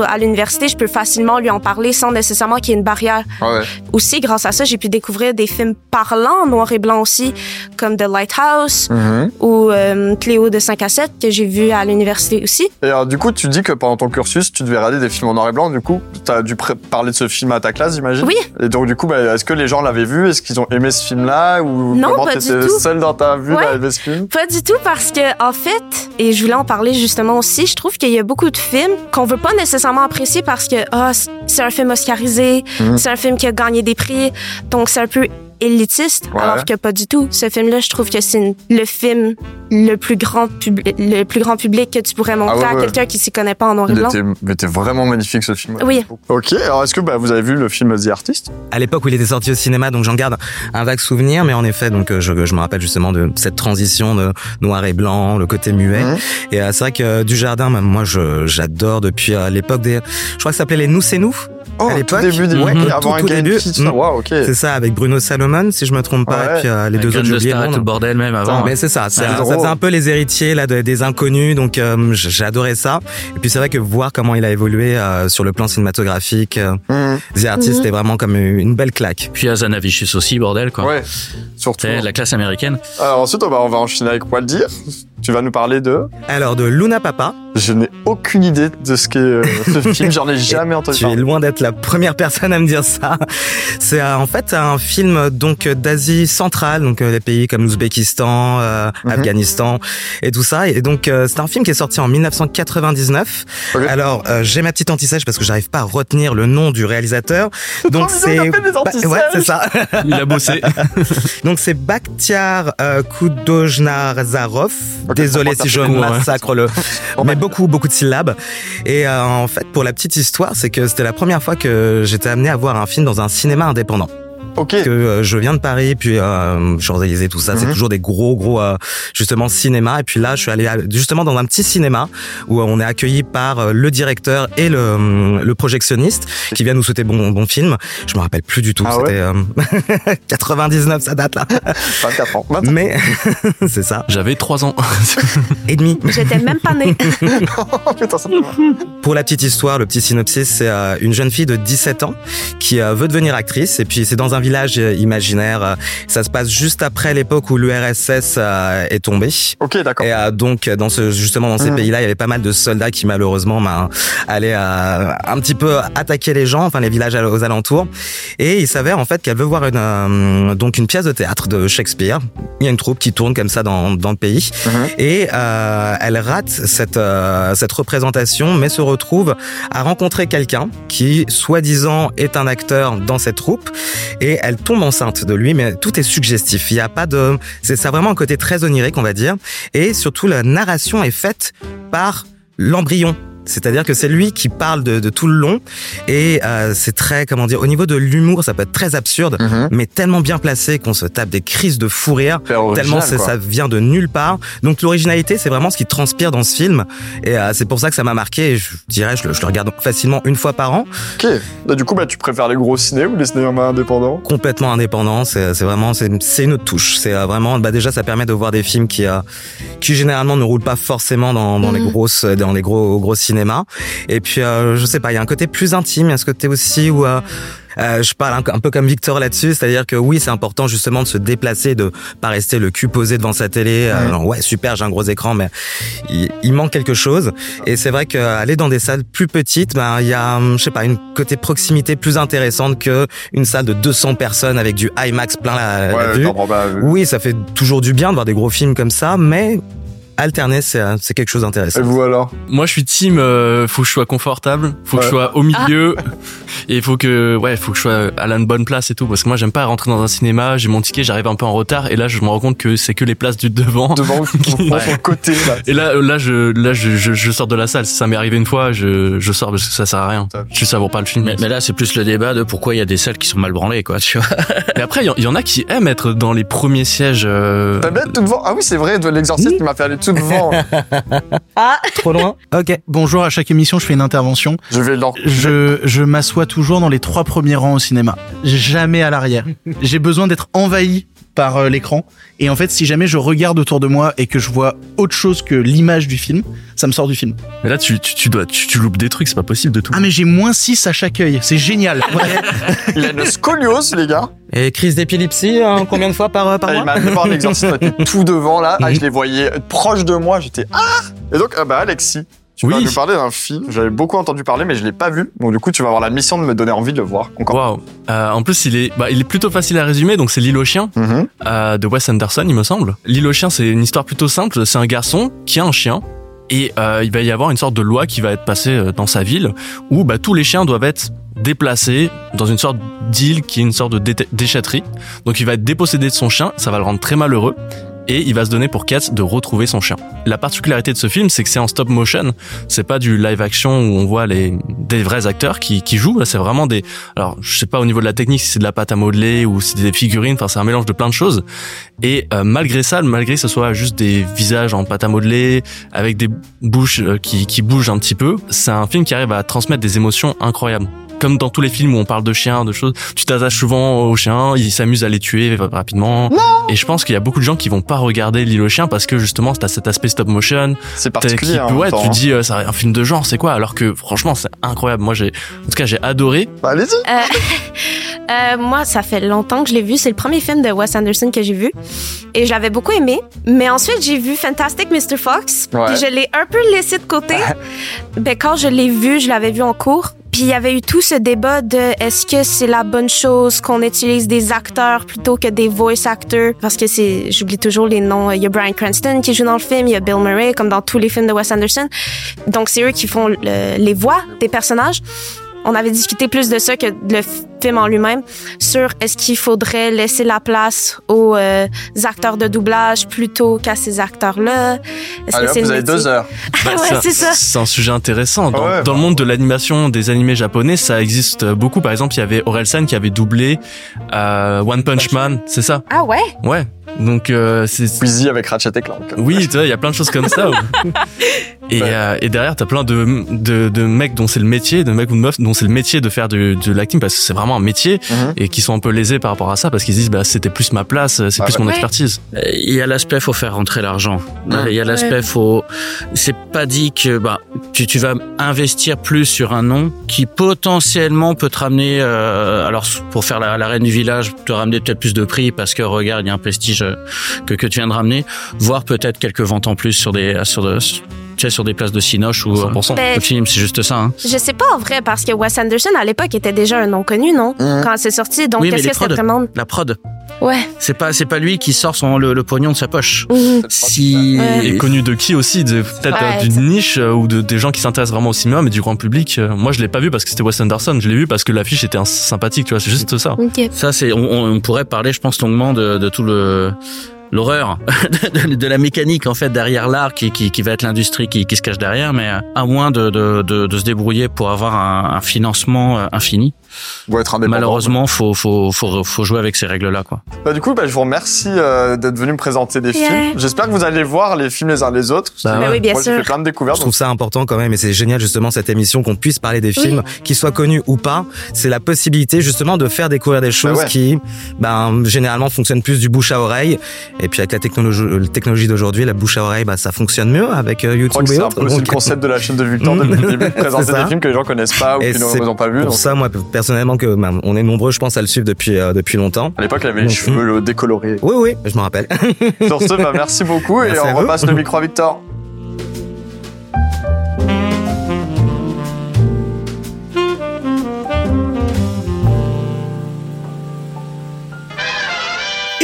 à l'université, je peux facilement lui en parler sans nécessairement qu'il y ait une barrière. Ouais, ouais. Aussi, grâce à ça, j'ai pu découvrir des films parlants en noir et blanc aussi, comme The Lighthouse Mhm. ou euh, Cléo de 5 à 7 que j'ai vu à l'université aussi. Et alors, du coup, tu dis que pendant ton cursus, tu devais regarder des films en noir et blanc. Du coup, t'as dû pré- parler de ce film à ta classe, j'imagine. Oui. Et donc, du coup, bah, est-ce que les gens l'avaient vu? Est-ce qu'ils ont aimé ce film-là? Ou Non, du t'étais seule dans ta vue Ouais. à aimer ce film? Pas du tout parce que en fait, et je voulais en parler justement aussi, je trouve qu'il y a beaucoup de films qu'on veut pas nécessairement apprécier parce que c- c'est un film oscarisé, Mhm. c'est un film qui a gagné des prix, donc c'est un peu élitiste, Ouais. alors que pas du tout. Ce film-là, je trouve que c'est le film le plus grand public, le plus grand public que tu pourrais montrer Ah ouais, à ouais. quelqu'un qui s'y connaît pas en noir et Il blanc. était, mais était vraiment magnifique ce film. Oui. Ok, alors est-ce que bah, vous avez vu le film The Artist? À l'époque où il était sorti au cinéma, donc j'en garde un vague souvenir, mais en effet, donc euh, je, je me rappelle justement de cette transition de noir et blanc, le côté muet. Et euh, c'est vrai que euh, du jardin, même moi, je j'adore depuis euh, l'époque des, je crois que ça s'appelait les Nous c'est nous. Oh, À tout début des ouais, ouais, tout- avant tout début. Mm. Waouh, ok. C'est ça, avec Bruno Salomon, si je me trompe pas, Ouais. et puis euh, les Avec deux autres, j'ai de Star le tout bordel même avant. Mais c'est ça, ça faisait un peu les héritiers là de- des inconnus, donc euh, j- j'ai adoré ça. Et puis c'est vrai que voir comment il a évolué euh, sur le plan cinématographique, euh, Mhm. The Artist, c'était vraiment comme une belle claque. Puis Azanavicius aussi, bordel quoi. Ouais, surtout. C'est la classe américaine. Alors ensuite, on va, on va enchaîner avec Waldir. Tu vas nous parler de... Alors de Luna Papa, Je n'ai aucune idée de ce qu'est euh, ce film, j'en ai jamais entendu tu es loin d'être la première personne à me dire ça. C'est euh, en fait un film donc d'Asie centrale, donc euh, des pays comme l'Ouzbékistan, euh, Mhm. Afghanistan et tout ça. Et donc euh, c'est un film qui est sorti en 1999. Ok. Alors euh, j'ai ma petite anti-sèche parce que j'arrive pas à retenir le nom du réalisateur. Donc c'est Bah, ouais, c'est ça. Il a bossé. Donc c'est Bakhtiar euh, Kudojnazarov. Ok, Désolé si je ouais. massacre le, Bon, mais beaucoup beaucoup de syllabes. Et euh, en fait, pour la petite histoire, c'est que c'était la première fois que j'étais amené à voir un film dans un cinéma indépendant. Ok. que euh, je viens de Paris, puis euh, Champs-Élysées, tout ça, c'est Mhm. toujours des gros, gros, euh, justement, cinéma. Et puis là, je suis allé à- justement dans un petit cinéma où on est accueilli par euh, le directeur et le, le projectionniste qui vient nous souhaiter bon, bon film. Je me rappelle plus du tout, Ah ouais c'était euh, 99, ça date là. 24 ans. 24 Mais c'est ça, J'avais trois ans. et demi. J'étais même pas née. ans. Putain, ça fait mal. Pour la petite histoire, le petit synopsis, c'est euh, une jeune fille de 17 ans qui euh, veut devenir actrice et puis c'est dans un village imaginaire. ça se passe juste après l'époque où l'URSS euh, est tombée. Ok, d'accord. Et euh, donc dans ce justement dans ces Mhm. pays-là, il y avait pas mal de soldats qui malheureusement ben, allaient euh, un petit peu attaquer les gens, enfin les villages aux alentours. Et il s'avère en fait qu'elle veut voir une donc une pièce de théâtre de Shakespeare. Il y a une troupe qui tourne comme ça dans dans le pays Mhm. et euh, elle rate cette euh, cette représentation, mais se retrouve à rencontrer quelqu'un qui soi-disant est un acteur dans cette troupe et elle tombe enceinte de lui, mais tout est suggestif. Il n'y a pas de, c'est ça vraiment un côté très onirique, on va dire, et surtout la narration est faite par l'embryon. C'est-à-dire que c'est lui qui parle de, de tout le long et euh, c'est très comment dire au niveau de l'humour ça peut être très absurde Mhm. mais tellement bien placé qu'on se tape des crises de fou rire tellement ça vient de nulle part. Donc l'originalité, c'est vraiment ce qui transpire dans ce film, et euh, c'est pour ça que ça m'a marqué. Et je dirais, je le, je le regarde facilement une fois par an, Ok. Bah, du coup, bah, tu préfères les gros ciné ou les cinémas indépendants? Complètement indépendant. C'est vraiment, c'est une autre touche. C'est euh, vraiment, bah déjà, ça permet de voir des films qui, euh, qui généralement ne roulent pas forcément dans, dans les Mhm. grosses, dans les gros gros cinémas. Et puis, euh, je sais pas, il y a un côté plus intime, il y a ce côté aussi où euh, euh, je parle un, un peu comme Victor là-dessus, c'est-à-dire que oui, c'est important justement de se déplacer, de pas rester le cul posé devant sa télé. Ouais. genre, ouais, super, j'ai un gros écran, mais il, il manque quelque chose. Et c'est vrai qu'aller dans des salles plus petites, ben il y a, hum, je sais pas, une côté proximité plus intéressante que une salle de 200 personnes avec du IMAX plein la, la vue. Oui, ça fait toujours du bien de voir des gros films comme ça, mais alterner, c'est euh, c'est quelque chose d'intéressant. Et vous alors? Moi, je suis team. euh, faut que je sois confortable. Faut que Ouais. je sois au milieu. Et il faut que, ouais, faut que je sois à la bonne place et tout. Parce que moi, j'aime pas rentrer dans un cinéma. J'ai mon ticket, j'arrive un peu en retard. Et là, je me rends compte que c'est que les places du devant. Devant vous, sur son côté, là. Et là, là, je, là, je, je, je sors de la salle. Ça m'est arrivé une fois. Je, je sors parce que ça sert à rien. Je savoure pas le film. Mais, mais là, c'est plus le débat de pourquoi il y a des salles qui sont mal branlées, quoi, tu vois. Et après, il y en- il y, en a qui aiment être dans les premiers sièges. euh, T'as bien tout devant? Ah oui, c'est vrai, de l'exorciste qui m'a fait aller tout devant. Trop loin Ok. Bonjour, à chaque émission, je fais une intervention. Je vais l'en... Je, je m'assois toujours dans les trois premiers rangs au cinéma. Jamais à l'arrière. J'ai besoin d'être envahi par euh, l'écran. Et en fait, si jamais je regarde autour de moi et que je vois autre chose que l'image du film, ça me sort du film. Mais là, tu, tu, tu dois, tu, tu loupes des trucs. C'est pas possible de tout. Ah mais j'ai moins 6 à chaque œil. C'est génial. Il a une scoliose, les gars. Et crise d'épilepsie, hein, combien de fois par, euh, par Ah, il mois m'a amené voir on était tout devant, là. Ah, je les voyais proches de moi, j'étais... Ah Et donc, ah bah, Alexis, tu Oui. nous parler d'un film. J'avais beaucoup entendu parler, mais je l'ai pas vu. Donc, du coup, tu vas avoir la mission de me donner envie de le voir. Encore. Waouh. Euh, en plus, il est, bah, il est plutôt facile à résumer. Donc, c'est L'île aux chiens Mhm. euh, de Wes Anderson, il me semble. L'île aux chiens, c'est une histoire plutôt simple. C'est un garçon qui a un chien. Et euh, il va y avoir une sorte de loi qui va être passée euh, dans sa ville où bah, tous les chiens doivent être déplacés dans une sorte d'île qui est une sorte de dé- déchetterie. Donc il va être dépossédé de son chien, ça va le rendre très malheureux. Et il va se donner pour quête de retrouver son chien. La particularité de ce film, c'est que c'est en stop motion. C'est pas du live action où on voit les des vrais acteurs qui, qui jouent. C'est vraiment des. Alors, je sais pas au niveau de la technique si c'est de la pâte à modeler ou si c'est des figurines. Enfin, c'est un mélange de plein de choses. Et euh, malgré ça, malgré que ce soit juste des visages en pâte à modeler avec des bouches euh, qui qui bougent un petit peu, c'est un film qui arrive à transmettre des émotions incroyables. Comme dans tous les films où on parle de chiens, de choses, tu t'attaches souvent aux chiens, ils s'amusent à les tuer rapidement. Et je pense qu'il y a beaucoup de gens qui vont pas regarder L'île aux chiens parce que justement, t'as cet aspect stop motion. C'est particulier. qui- hein, ouais, temps, tu hein. dis, euh, c'est un film de genre, c'est quoi? Alors que franchement, c'est incroyable. Moi, j'ai, en tout cas, j'ai adoré. Bah, allez-y. Euh, euh, moi, ça fait longtemps que je l'ai vu. C'est le premier film de Wes Anderson que j'ai vu. Et je l'avais beaucoup aimé. Mais ensuite, j'ai vu Fantastic Mr. Fox. Ouais. Puis je l'ai un peu laissé de côté. ben, quand je l'ai vu, je l'avais vu en cours. Puis il y avait eu tout ce débat de est-ce que c'est la bonne chose qu'on utilise des acteurs plutôt que des voice actors? Parce que c'est j'oublie toujours les noms. Il y a Bryan Cranston qui joue dans le film il y a Bill Murray comme dans tous les films de Wes Anderson. Donc c'est eux qui font le- les voix des personnages on avait discuté plus de ça que le film en lui-même sur est-ce qu'il faudrait laisser la place aux euh, acteurs de doublage plutôt qu'à ces acteurs-là? Est-ce que hop, c'est vous avez deux heures. Bah, ouais, c'est ça. C'est un sujet intéressant. Dans, Ah ouais, dans bah. le monde de l'animation, des animés japonais, ça existe beaucoup. Par exemple, il y avait Orelsan qui avait doublé euh, One Punch Man, c'est ça? Ah ouais? Ouais. Donc euh, c'est Squeezie avec Ratchet et Clank. oui, tu vois, il y a plein de choses comme ça. et, Ouais. euh, et derrière, t'as plein de, de, de mecs dont c'est le métier, de mecs ou de meufs dont c'est le métier de faire de, de l'acting parce que c'est vraiment un métier Mhm. et qui sont un peu lésés par rapport à ça parce qu'ils se disent bah c'était plus ma place, c'est Ah plus ouais. mon expertise. Il y a l'aspect faut faire rentrer l'argent. Ouais. Il y a l'aspect faut c'est pas dit que bah tu, tu vas investir plus sur un nom qui potentiellement peut te ramener euh, alors pour faire la, la reine du village te ramener peut-être plus de prix parce que regarde il y a un prestige que que tu viens de ramener voire peut-être quelques ventes en plus sur des sur de, tu sais, sur des places de Cinoche ou euh, 100%. Ben, film c'est juste ça hein? Je sais pas en vrai parce que Wes Anderson à l'époque était déjà un nom connu, non? Mhm. Quand c'est sorti. Donc Oui, mais est-ce les que c'est vraiment. la prod Ouais. c'est pas c'est pas lui qui sort son le, le pognon de sa poche Mhm. si Ouais. Et connu de qui aussi? De- Peut-être Ouais, d'une niche euh, ou de, des gens qui s'intéressent vraiment au cinéma, mais du grand public. euh, moi, je l'ai pas vu parce que c'était Wes Anderson. Je l'ai vu parce que l'affiche était un- sympathique. Tu vois, c'est juste ça. Ça, c'est, on, on pourrait parler, je pense, longuement de, de tout le, l'horreur de, la mécanique en fait derrière l'art qui, va être l'industrie qui, se cache derrière mais à moins de, se débrouiller pour avoir un, un financement euh, infini Vous être indépendant. malheureusement faut, faut, faut, faut jouer avec ces règles là quoi Bah, du coup, bah, je vous remercie euh, d'être venu me présenter des Yeah. films. J'espère que vous allez voir les films les uns les autres. Bah oui, bien Moi, j'ai sûr. fait plein de découvertes. Je trouve ça important quand même et c'est génial justement cette émission qu'on puisse parler des Oui. films, qu'ils soient connus ou pas. C'est la possibilité justement de faire découvrir des choses Bah ouais. qui, ben, généralement fonctionnent plus du bouche à oreille. Et puis avec la technologie, technologie d'aujourd'hui, la bouche à oreille, bah, ça fonctionne mieux avec euh, Je crois YouTube que et c'est un autres. peu aussi le concept de la chaîne de le début, de présenter des films que les gens connaissent pas ou qui n'ont pas vu. pour donc. ça, moi, personnellement, que ben, on est nombreux, je pense, à le suivre depuis euh, depuis longtemps. À l'époque, il avait les cheveux euh, décolorés. Oui, oui, je me rappelle. Sur ce, bah, merci beaucoup et Merci on repasse le micro à Victor.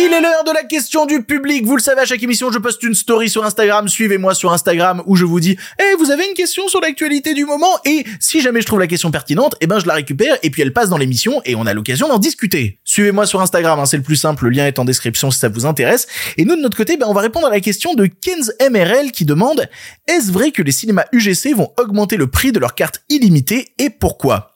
Il est l'heure de la question du public. Vous le savez, à chaque émission, je poste une story sur Instagram. Suivez-moi sur Instagram où je vous dis, eh, vous avez une question sur l'actualité du moment? Et si jamais je trouve la question pertinente, eh ben, je la récupère et puis elle passe dans l'émission et on a l'occasion d'en discuter. Suivez-moi sur Instagram, hein, c'est le plus simple. Le lien est en description si ça vous intéresse. Et nous, de notre côté, ben, on va répondre à la question de Kenz MRL qui demande, est-ce vrai que les cinémas UGC vont augmenter le prix de leurs cartes illimitées et pourquoi?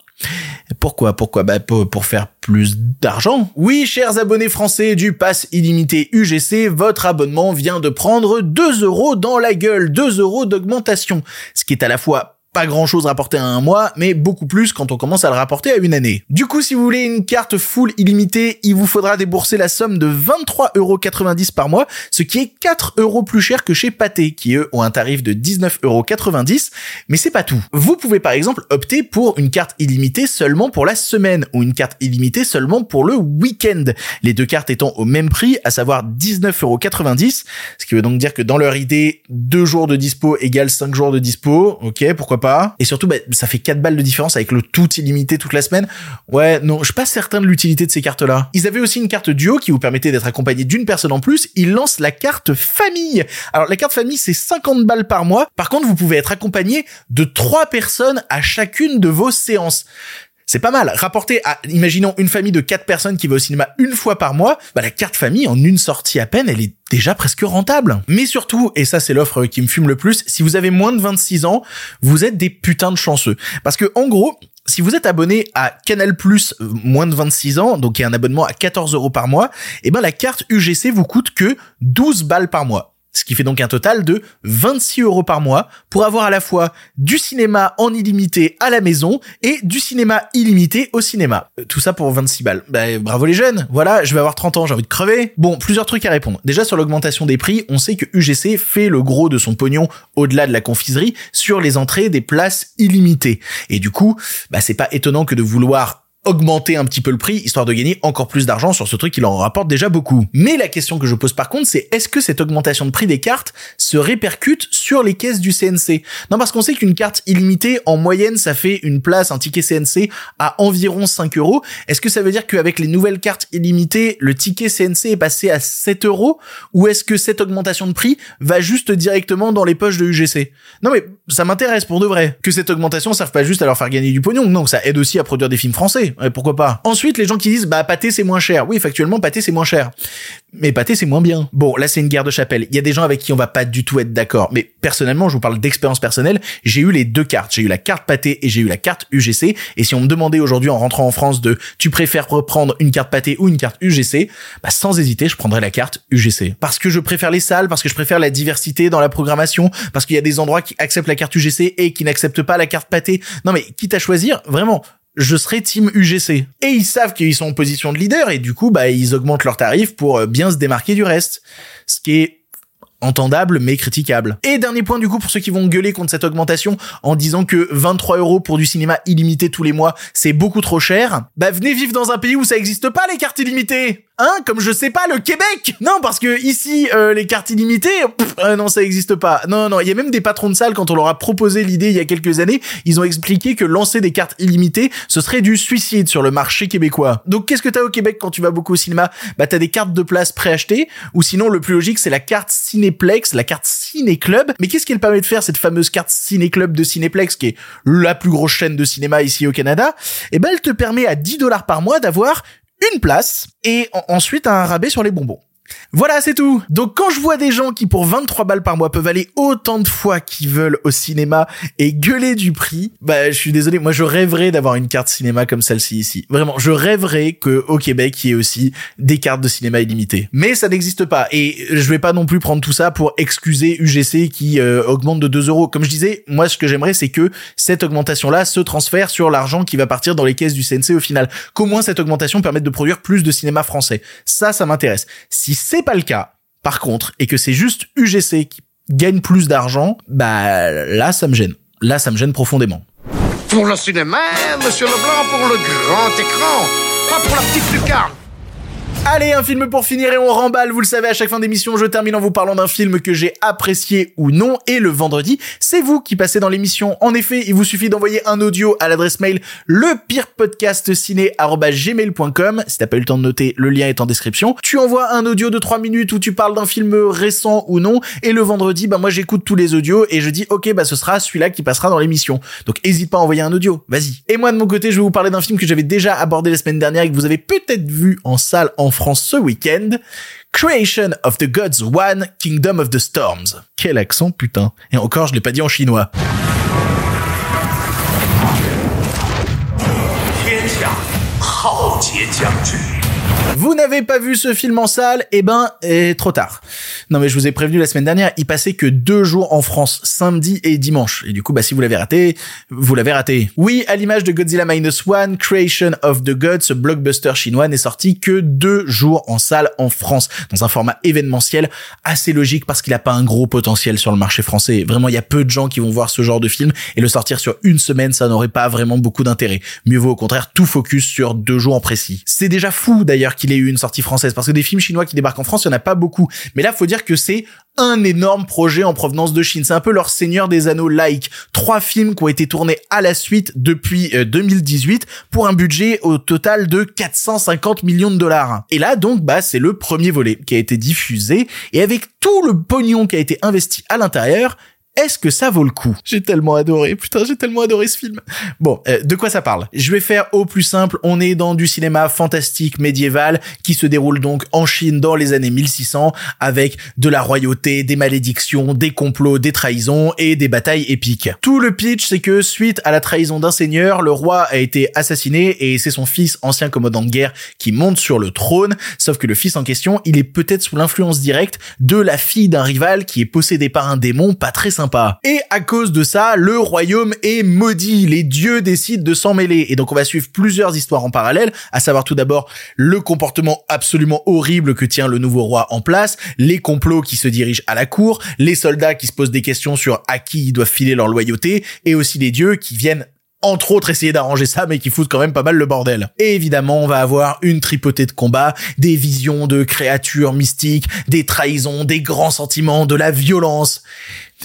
Pourquoi Pourquoi Bah pour, pour faire plus d'argent. Oui, chers abonnés français du pass illimité UGC, votre abonnement vient de prendre 2 euros dans la gueule, 2 euros d'augmentation, ce qui est à la fois pas grand chose rapporté à un mois, mais beaucoup plus quand on commence à le rapporter à une année. Du coup, si vous voulez une carte full illimitée, il vous faudra débourser la somme de 23,90€ par mois, ce qui est 4 euros plus cher que chez Pathé, qui eux ont un tarif de 19,90€, mais c'est pas tout. Vous pouvez par exemple opter pour une carte illimitée seulement pour la semaine, ou une carte illimitée seulement pour le week-end. Les deux cartes étant au même prix, à savoir 19,90€, ce qui veut donc dire que dans leur idée, 2 jours de dispo égale 5 jours de dispo, ok, pourquoi pas. Et surtout, bah, ça fait 4 balles de différence avec le tout illimité toute la semaine. Ouais, non, je suis pas certain de l'utilité de ces cartes-là. Ils avaient aussi une carte duo qui vous permettait d'être accompagné d'une personne en plus. Ils lancent la carte famille. Alors, la carte famille, c'est 50 balles par mois. Par contre, vous pouvez être accompagné de 3 personnes à chacune de vos séances. C'est pas mal. Rapporté à, imaginons une famille de quatre personnes qui va au cinéma une fois par mois, bah la carte famille en une sortie à peine, elle est déjà presque rentable. Mais surtout, et ça c'est l'offre qui me fume le plus, si vous avez moins de 26 ans, vous êtes des putains de chanceux. Parce que en gros, si vous êtes abonné à Canal Plus euh, moins de 26 ans, donc il y a un abonnement à 14 euros par mois, et ben la carte UGC vous coûte que 12 balles par mois. Ce qui fait donc un total de 26 euros par mois pour avoir à la fois du cinéma en illimité à la maison et du cinéma illimité au cinéma. Euh, Tout ça pour 26 balles. Bah, bravo les jeunes. Voilà, je vais avoir 30 ans, j'ai envie de crever. Bon, plusieurs trucs à répondre. Déjà sur l'augmentation des prix, on sait que UGC fait le gros de son pognon au-delà de la confiserie sur les entrées des places illimitées. Et du coup, bah, c'est pas étonnant que de vouloir augmenter un petit peu le prix histoire de gagner encore plus d'argent sur ce truc qui leur rapporte déjà beaucoup. Mais la question que je pose par contre, c'est est-ce que cette augmentation de prix des cartes se répercute sur les caisses du CNC Non, parce qu'on sait qu'une carte illimitée, en moyenne, ça fait une place, un ticket CNC à environ 5 euros. Est-ce que ça veut dire qu'avec les nouvelles cartes illimitées, le ticket CNC est passé à 7 euros? Ou est-ce que cette augmentation de prix va juste directement dans les poches de UGC Non mais ça m'intéresse pour de vrai. Que cette augmentation serve pas juste à leur faire gagner du pognon, non, ça aide aussi à produire des films français. Pourquoi pas Ensuite, les gens qui disent bah pâté c'est moins cher. Oui, factuellement pâté c'est moins cher. Mais pâté c'est moins bien. Bon, là c'est une guerre de chapelle. Il y a des gens avec qui on va pas du tout être d'accord. Mais personnellement, je vous parle d'expérience personnelle. J'ai eu les deux cartes. J'ai eu la carte pâté et j'ai eu la carte UGC. Et si on me demandait aujourd'hui en rentrant en France de tu préfères reprendre une carte pâté ou une carte UGC, bah sans hésiter, je prendrais la carte UGC. Parce que je préfère les salles, parce que je préfère la diversité dans la programmation, parce qu'il y a des endroits qui acceptent la carte UGC et qui n'acceptent pas la carte pâté. Non mais quitte à choisir, vraiment, je serai team UGC. Et ils savent qu'ils sont en position de leader et du coup, bah, ils augmentent leurs tarifs pour euh, bien se démarquer du reste. Ce qui est entendable mais critiquable. Et dernier point du coup pour ceux qui vont gueuler contre cette augmentation en disant que 23 euros pour du cinéma illimité tous les mois c'est beaucoup trop cher, bah venez vivre dans un pays où ça existe pas les cartes illimitées Hein Comme je sais pas, le Québec Non, parce que ici, euh, les cartes illimitées, euh, non, ça existe pas. Non, non, il y a même des patrons de salle, quand on leur a proposé l'idée il y a quelques années, ils ont expliqué que lancer des cartes illimitées, ce serait du suicide sur le marché québécois. Donc qu'est-ce que t'as au Québec quand tu vas beaucoup au cinéma? Bah t'as des cartes de place préachetées, ou sinon le plus logique c'est la carte Cinéplex, la carte Ciné Club. Mais qu'est-ce qu'elle permet de faire cette fameuse carte Ciné Club de Cinéplex, qui est la plus grosse chaîne de cinéma ici au Canada? Eh ben elle te permet à 10 dollars par mois d'avoir une place et ensuite un rabais sur les bonbons. Voilà, c'est tout. Donc quand je vois des gens qui pour 23 balles par mois peuvent aller autant de fois qu'ils veulent au cinéma et gueuler du prix, bah je suis désolé, moi je rêverais d'avoir une carte cinéma comme celle-ci ici. Vraiment, je rêverais que au Québec il y ait aussi des cartes de cinéma illimitées. Mais ça n'existe pas et je vais pas non plus prendre tout ça pour excuser UGC qui euh, augmente de 2 euros. Comme je disais, moi ce que j'aimerais c'est que cette augmentation-là se transfère sur l'argent qui va partir dans les caisses du CNC au final. Qu'au moins cette augmentation permette de produire plus de cinéma français. Ça, ça m'intéresse. Si c'est pas le cas, par contre, et que c'est juste UGC qui gagne plus d'argent, bah là ça me gêne. Là ça me gêne profondément. Pour le cinéma, monsieur Leblanc, pour le grand écran, pas pour la petite lucarne. Allez, un film pour finir et on remballe. Vous le savez, à chaque fin d'émission, je termine en vous parlant d'un film que j'ai apprécié ou non. Et le vendredi, c'est vous qui passez dans l'émission. En effet, il vous suffit d'envoyer un audio à l'adresse mail le pire podcast gmail.com. Si t'as pas eu le temps de noter, le lien est en description. Tu envoies un audio de 3 minutes où tu parles d'un film récent ou non. Et le vendredi, bah, moi, j'écoute tous les audios et je dis, ok, bah, ce sera celui-là qui passera dans l'émission. Donc, hésite pas à envoyer un audio. Vas-y. Et moi, de mon côté, je vais vous parler d'un film que j'avais déjà abordé la semaine dernière et que vous avez peut-être vu en salle en France ce week-end. Creation of the Gods One, Kingdom of the Storms. Quel accent, putain. Et encore, je l'ai pas dit en chinois. Vous n'avez pas vu ce film en salle? Eh ben, et trop tard. Non mais je vous ai prévenu la semaine dernière, il passait que deux jours en France, samedi et dimanche. Et du coup, bah si vous l'avez raté, vous l'avez raté. Oui, à l'image de Godzilla Minus One, Creation of the Gods, ce blockbuster chinois n'est sorti que deux jours en salle en France, dans un format événementiel assez logique parce qu'il a pas un gros potentiel sur le marché français. Vraiment, il y a peu de gens qui vont voir ce genre de film et le sortir sur une semaine, ça n'aurait pas vraiment beaucoup d'intérêt. Mieux vaut au contraire tout focus sur deux jours en précis. C'est déjà fou d'ailleurs qu'il ait eu une sortie française parce que des films chinois qui débarquent en France, il y en a pas beaucoup. Mais là, faut dire que c'est un énorme projet en provenance de Chine. C'est un peu leur Seigneur des Anneaux like. Trois films qui ont été tournés à la suite depuis 2018 euh, pour un budget au total de 450 millions de dollars. Et là, donc, bah, c'est le premier volet qui a été diffusé et avec tout le pognon qui a été investi à l'intérieur, est-ce que ça vaut le coup? J'ai tellement adoré, putain, j'ai tellement adoré ce film. Bon, euh, de quoi ça parle? Je vais faire au plus simple, on est dans du cinéma fantastique médiéval qui se déroule donc en Chine dans les années 1600 avec de la royauté, des malédictions, des complots, des trahisons et des batailles épiques. Tout le pitch, c'est que suite à la trahison d'un seigneur, le roi a été assassiné et c'est son fils, ancien commandant de guerre, qui monte sur le trône, sauf que le fils en question, il est peut-être sous l'influence directe de la fille d'un rival qui est possédé par un démon pas très sympa et à cause de ça, le royaume est maudit. Les dieux décident de s'en mêler. Et donc on va suivre plusieurs histoires en parallèle, à savoir tout d'abord le comportement absolument horrible que tient le nouveau roi en place, les complots qui se dirigent à la cour, les soldats qui se posent des questions sur à qui ils doivent filer leur loyauté, et aussi les dieux qui viennent entre autres essayer d'arranger ça, mais qui foutent quand même pas mal le bordel. Et évidemment, on va avoir une tripotée de combats, des visions de créatures mystiques, des trahisons, des grands sentiments, de la violence.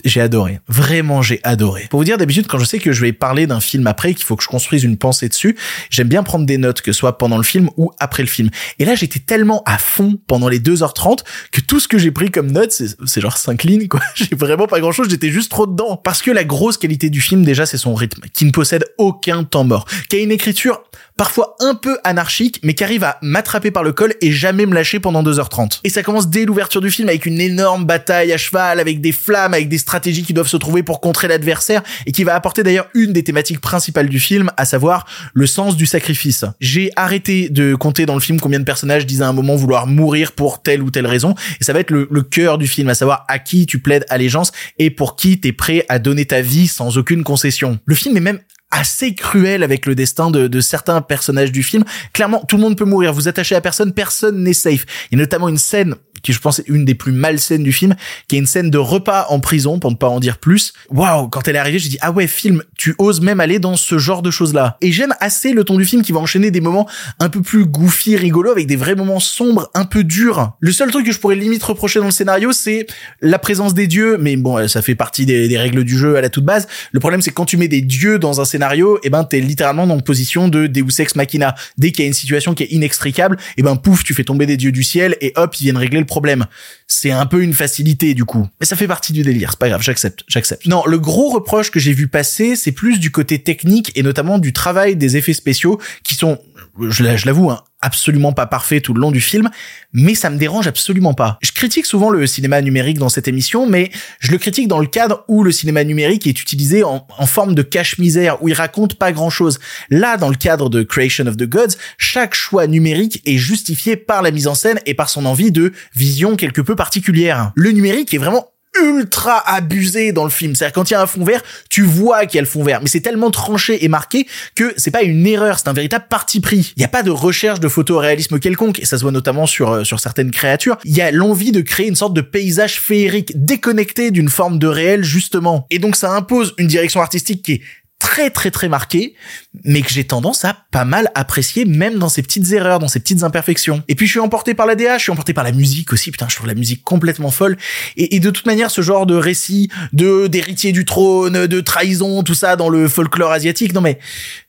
J'ai adoré. Vraiment, j'ai adoré. Pour vous dire, d'habitude, quand je sais que je vais parler d'un film après, qu'il faut que je construise une pensée dessus, j'aime bien prendre des notes, que ce soit pendant le film ou après le film. Et là, j'étais tellement à fond pendant les 2h30 que tout ce que j'ai pris comme notes, c'est genre 5 lignes, quoi. J'ai vraiment pas grand chose, j'étais juste trop dedans. Parce que la grosse qualité du film, déjà, c'est son rythme, qui ne possède aucun temps mort, qui a une écriture parfois un peu anarchique, mais qui arrive à m'attraper par le col et jamais me lâcher pendant 2h30. Et ça commence dès l'ouverture du film avec une énorme bataille à cheval, avec des flammes, avec des stratégies qui doivent se trouver pour contrer l'adversaire, et qui va apporter d'ailleurs une des thématiques principales du film, à savoir le sens du sacrifice. J'ai arrêté de compter dans le film combien de personnages disent à un moment vouloir mourir pour telle ou telle raison, et ça va être le, le cœur du film, à savoir à qui tu plaides allégeance et pour qui t'es prêt à donner ta vie sans aucune concession. Le film est même assez cruel avec le destin de, de, certains personnages du film. Clairement, tout le monde peut mourir. Vous attachez à personne, personne n'est safe. Il y a notamment une scène qui je pense est une des plus malsaines du film, qui est une scène de repas en prison, pour ne pas en dire plus. Waouh, quand elle est arrivée, j'ai dit ah ouais film, tu oses même aller dans ce genre de choses là. Et j'aime assez le ton du film qui va enchaîner des moments un peu plus goofy, rigolos, avec des vrais moments sombres, un peu durs. Le seul truc que je pourrais limite reprocher dans le scénario, c'est la présence des dieux, mais bon, ça fait partie des, des règles du jeu à la toute base. Le problème, c'est que quand tu mets des dieux dans un scénario, et eh ben t'es littéralement dans une position de Deus ex machina. Dès qu'il y a une situation qui est inextricable, et eh ben pouf, tu fais tomber des dieux du ciel et hop, ils viennent régler le problème. C'est un peu une facilité du coup. Mais ça fait partie du délire, c'est pas grave, j'accepte, j'accepte. Non, le gros reproche que j'ai vu passer, c'est plus du côté technique et notamment du travail des effets spéciaux qui sont, je l'avoue, hein, absolument pas parfait tout le long du film, mais ça me dérange absolument pas. Je critique souvent le cinéma numérique dans cette émission, mais je le critique dans le cadre où le cinéma numérique est utilisé en, forme de cache-misère, où il raconte pas grand-chose. Là, dans le cadre de Creation of the Gods, chaque choix numérique est justifié par la mise en scène et par son envie de vision quelque peu particulière. Le numérique est vraiment ultra abusé dans le film. C'est-à-dire quand il y a un fond vert, tu vois qu'il y a le fond vert, mais c'est tellement tranché et marqué que c'est pas une erreur, c'est un véritable parti pris. Il n'y a pas de recherche de photoréalisme quelconque, et ça se voit notamment sur euh, sur certaines créatures. Il y a l'envie de créer une sorte de paysage féerique déconnecté d'une forme de réel justement. Et donc ça impose une direction artistique qui est très très très marqué, mais que j'ai tendance à pas mal apprécier, même dans ces petites erreurs, dans ces petites imperfections. Et puis je suis emporté par la DA, je suis emporté par la musique aussi, putain, je trouve la musique complètement folle. Et, et de toute manière, ce genre de récit de d'héritier du trône, de trahison, tout ça dans le folklore asiatique, non mais,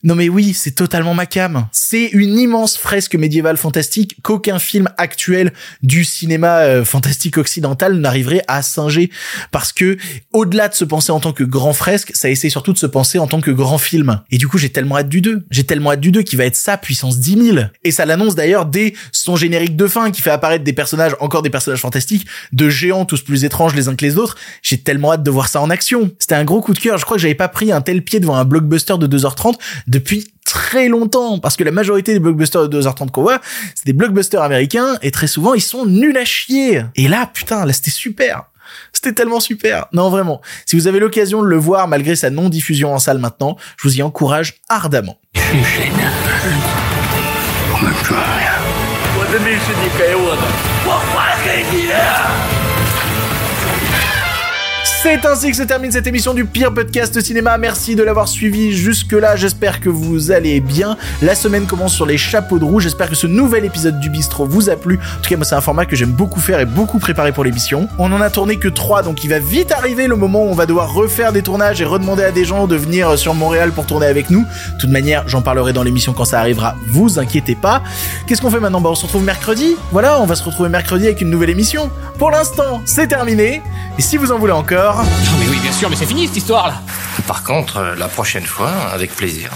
non mais oui, c'est totalement ma cam. C'est une immense fresque médiévale fantastique qu'aucun film actuel du cinéma euh, fantastique occidental n'arriverait à singer, parce que au-delà de se penser en tant que grand fresque, ça essaie surtout de se penser en tant grand film. Et du coup, j'ai tellement hâte du 2. J'ai tellement hâte du 2 qui va être ça puissance 10 000. Et ça l'annonce d'ailleurs dès son générique de fin qui fait apparaître des personnages, encore des personnages fantastiques, de géants tous plus étranges les uns que les autres. J'ai tellement hâte de voir ça en action. C'était un gros coup de cœur. Je crois que j'avais pas pris un tel pied devant un blockbuster de 2h30 depuis très longtemps parce que la majorité des blockbusters de 2h30 qu'on voit, c'est des blockbusters américains et très souvent ils sont nuls à chier. Et là, putain, là c'était super. C'était tellement super. Non, vraiment. Si vous avez l'occasion de le voir malgré sa non-diffusion en salle maintenant, je vous y encourage ardemment. C'est ainsi que se termine cette émission du pire podcast cinéma. Merci de l'avoir suivi jusque-là. J'espère que vous allez bien. La semaine commence sur les chapeaux de roue. J'espère que ce nouvel épisode du bistrot vous a plu. En tout cas, moi, c'est un format que j'aime beaucoup faire et beaucoup préparer pour l'émission. On en a tourné que 3, donc il va vite arriver le moment où on va devoir refaire des tournages et redemander à des gens de venir sur Montréal pour tourner avec nous. De toute manière, j'en parlerai dans l'émission quand ça arrivera. Vous inquiétez pas. Qu'est-ce qu'on fait maintenant? Bah, on se retrouve mercredi. Voilà, on va se retrouver mercredi avec une nouvelle émission. Pour l'instant, c'est terminé. Et si vous en voulez encore, Non mais oui, bien sûr, mais c'est fini cette histoire là. Par contre, euh, la prochaine fois, avec plaisir.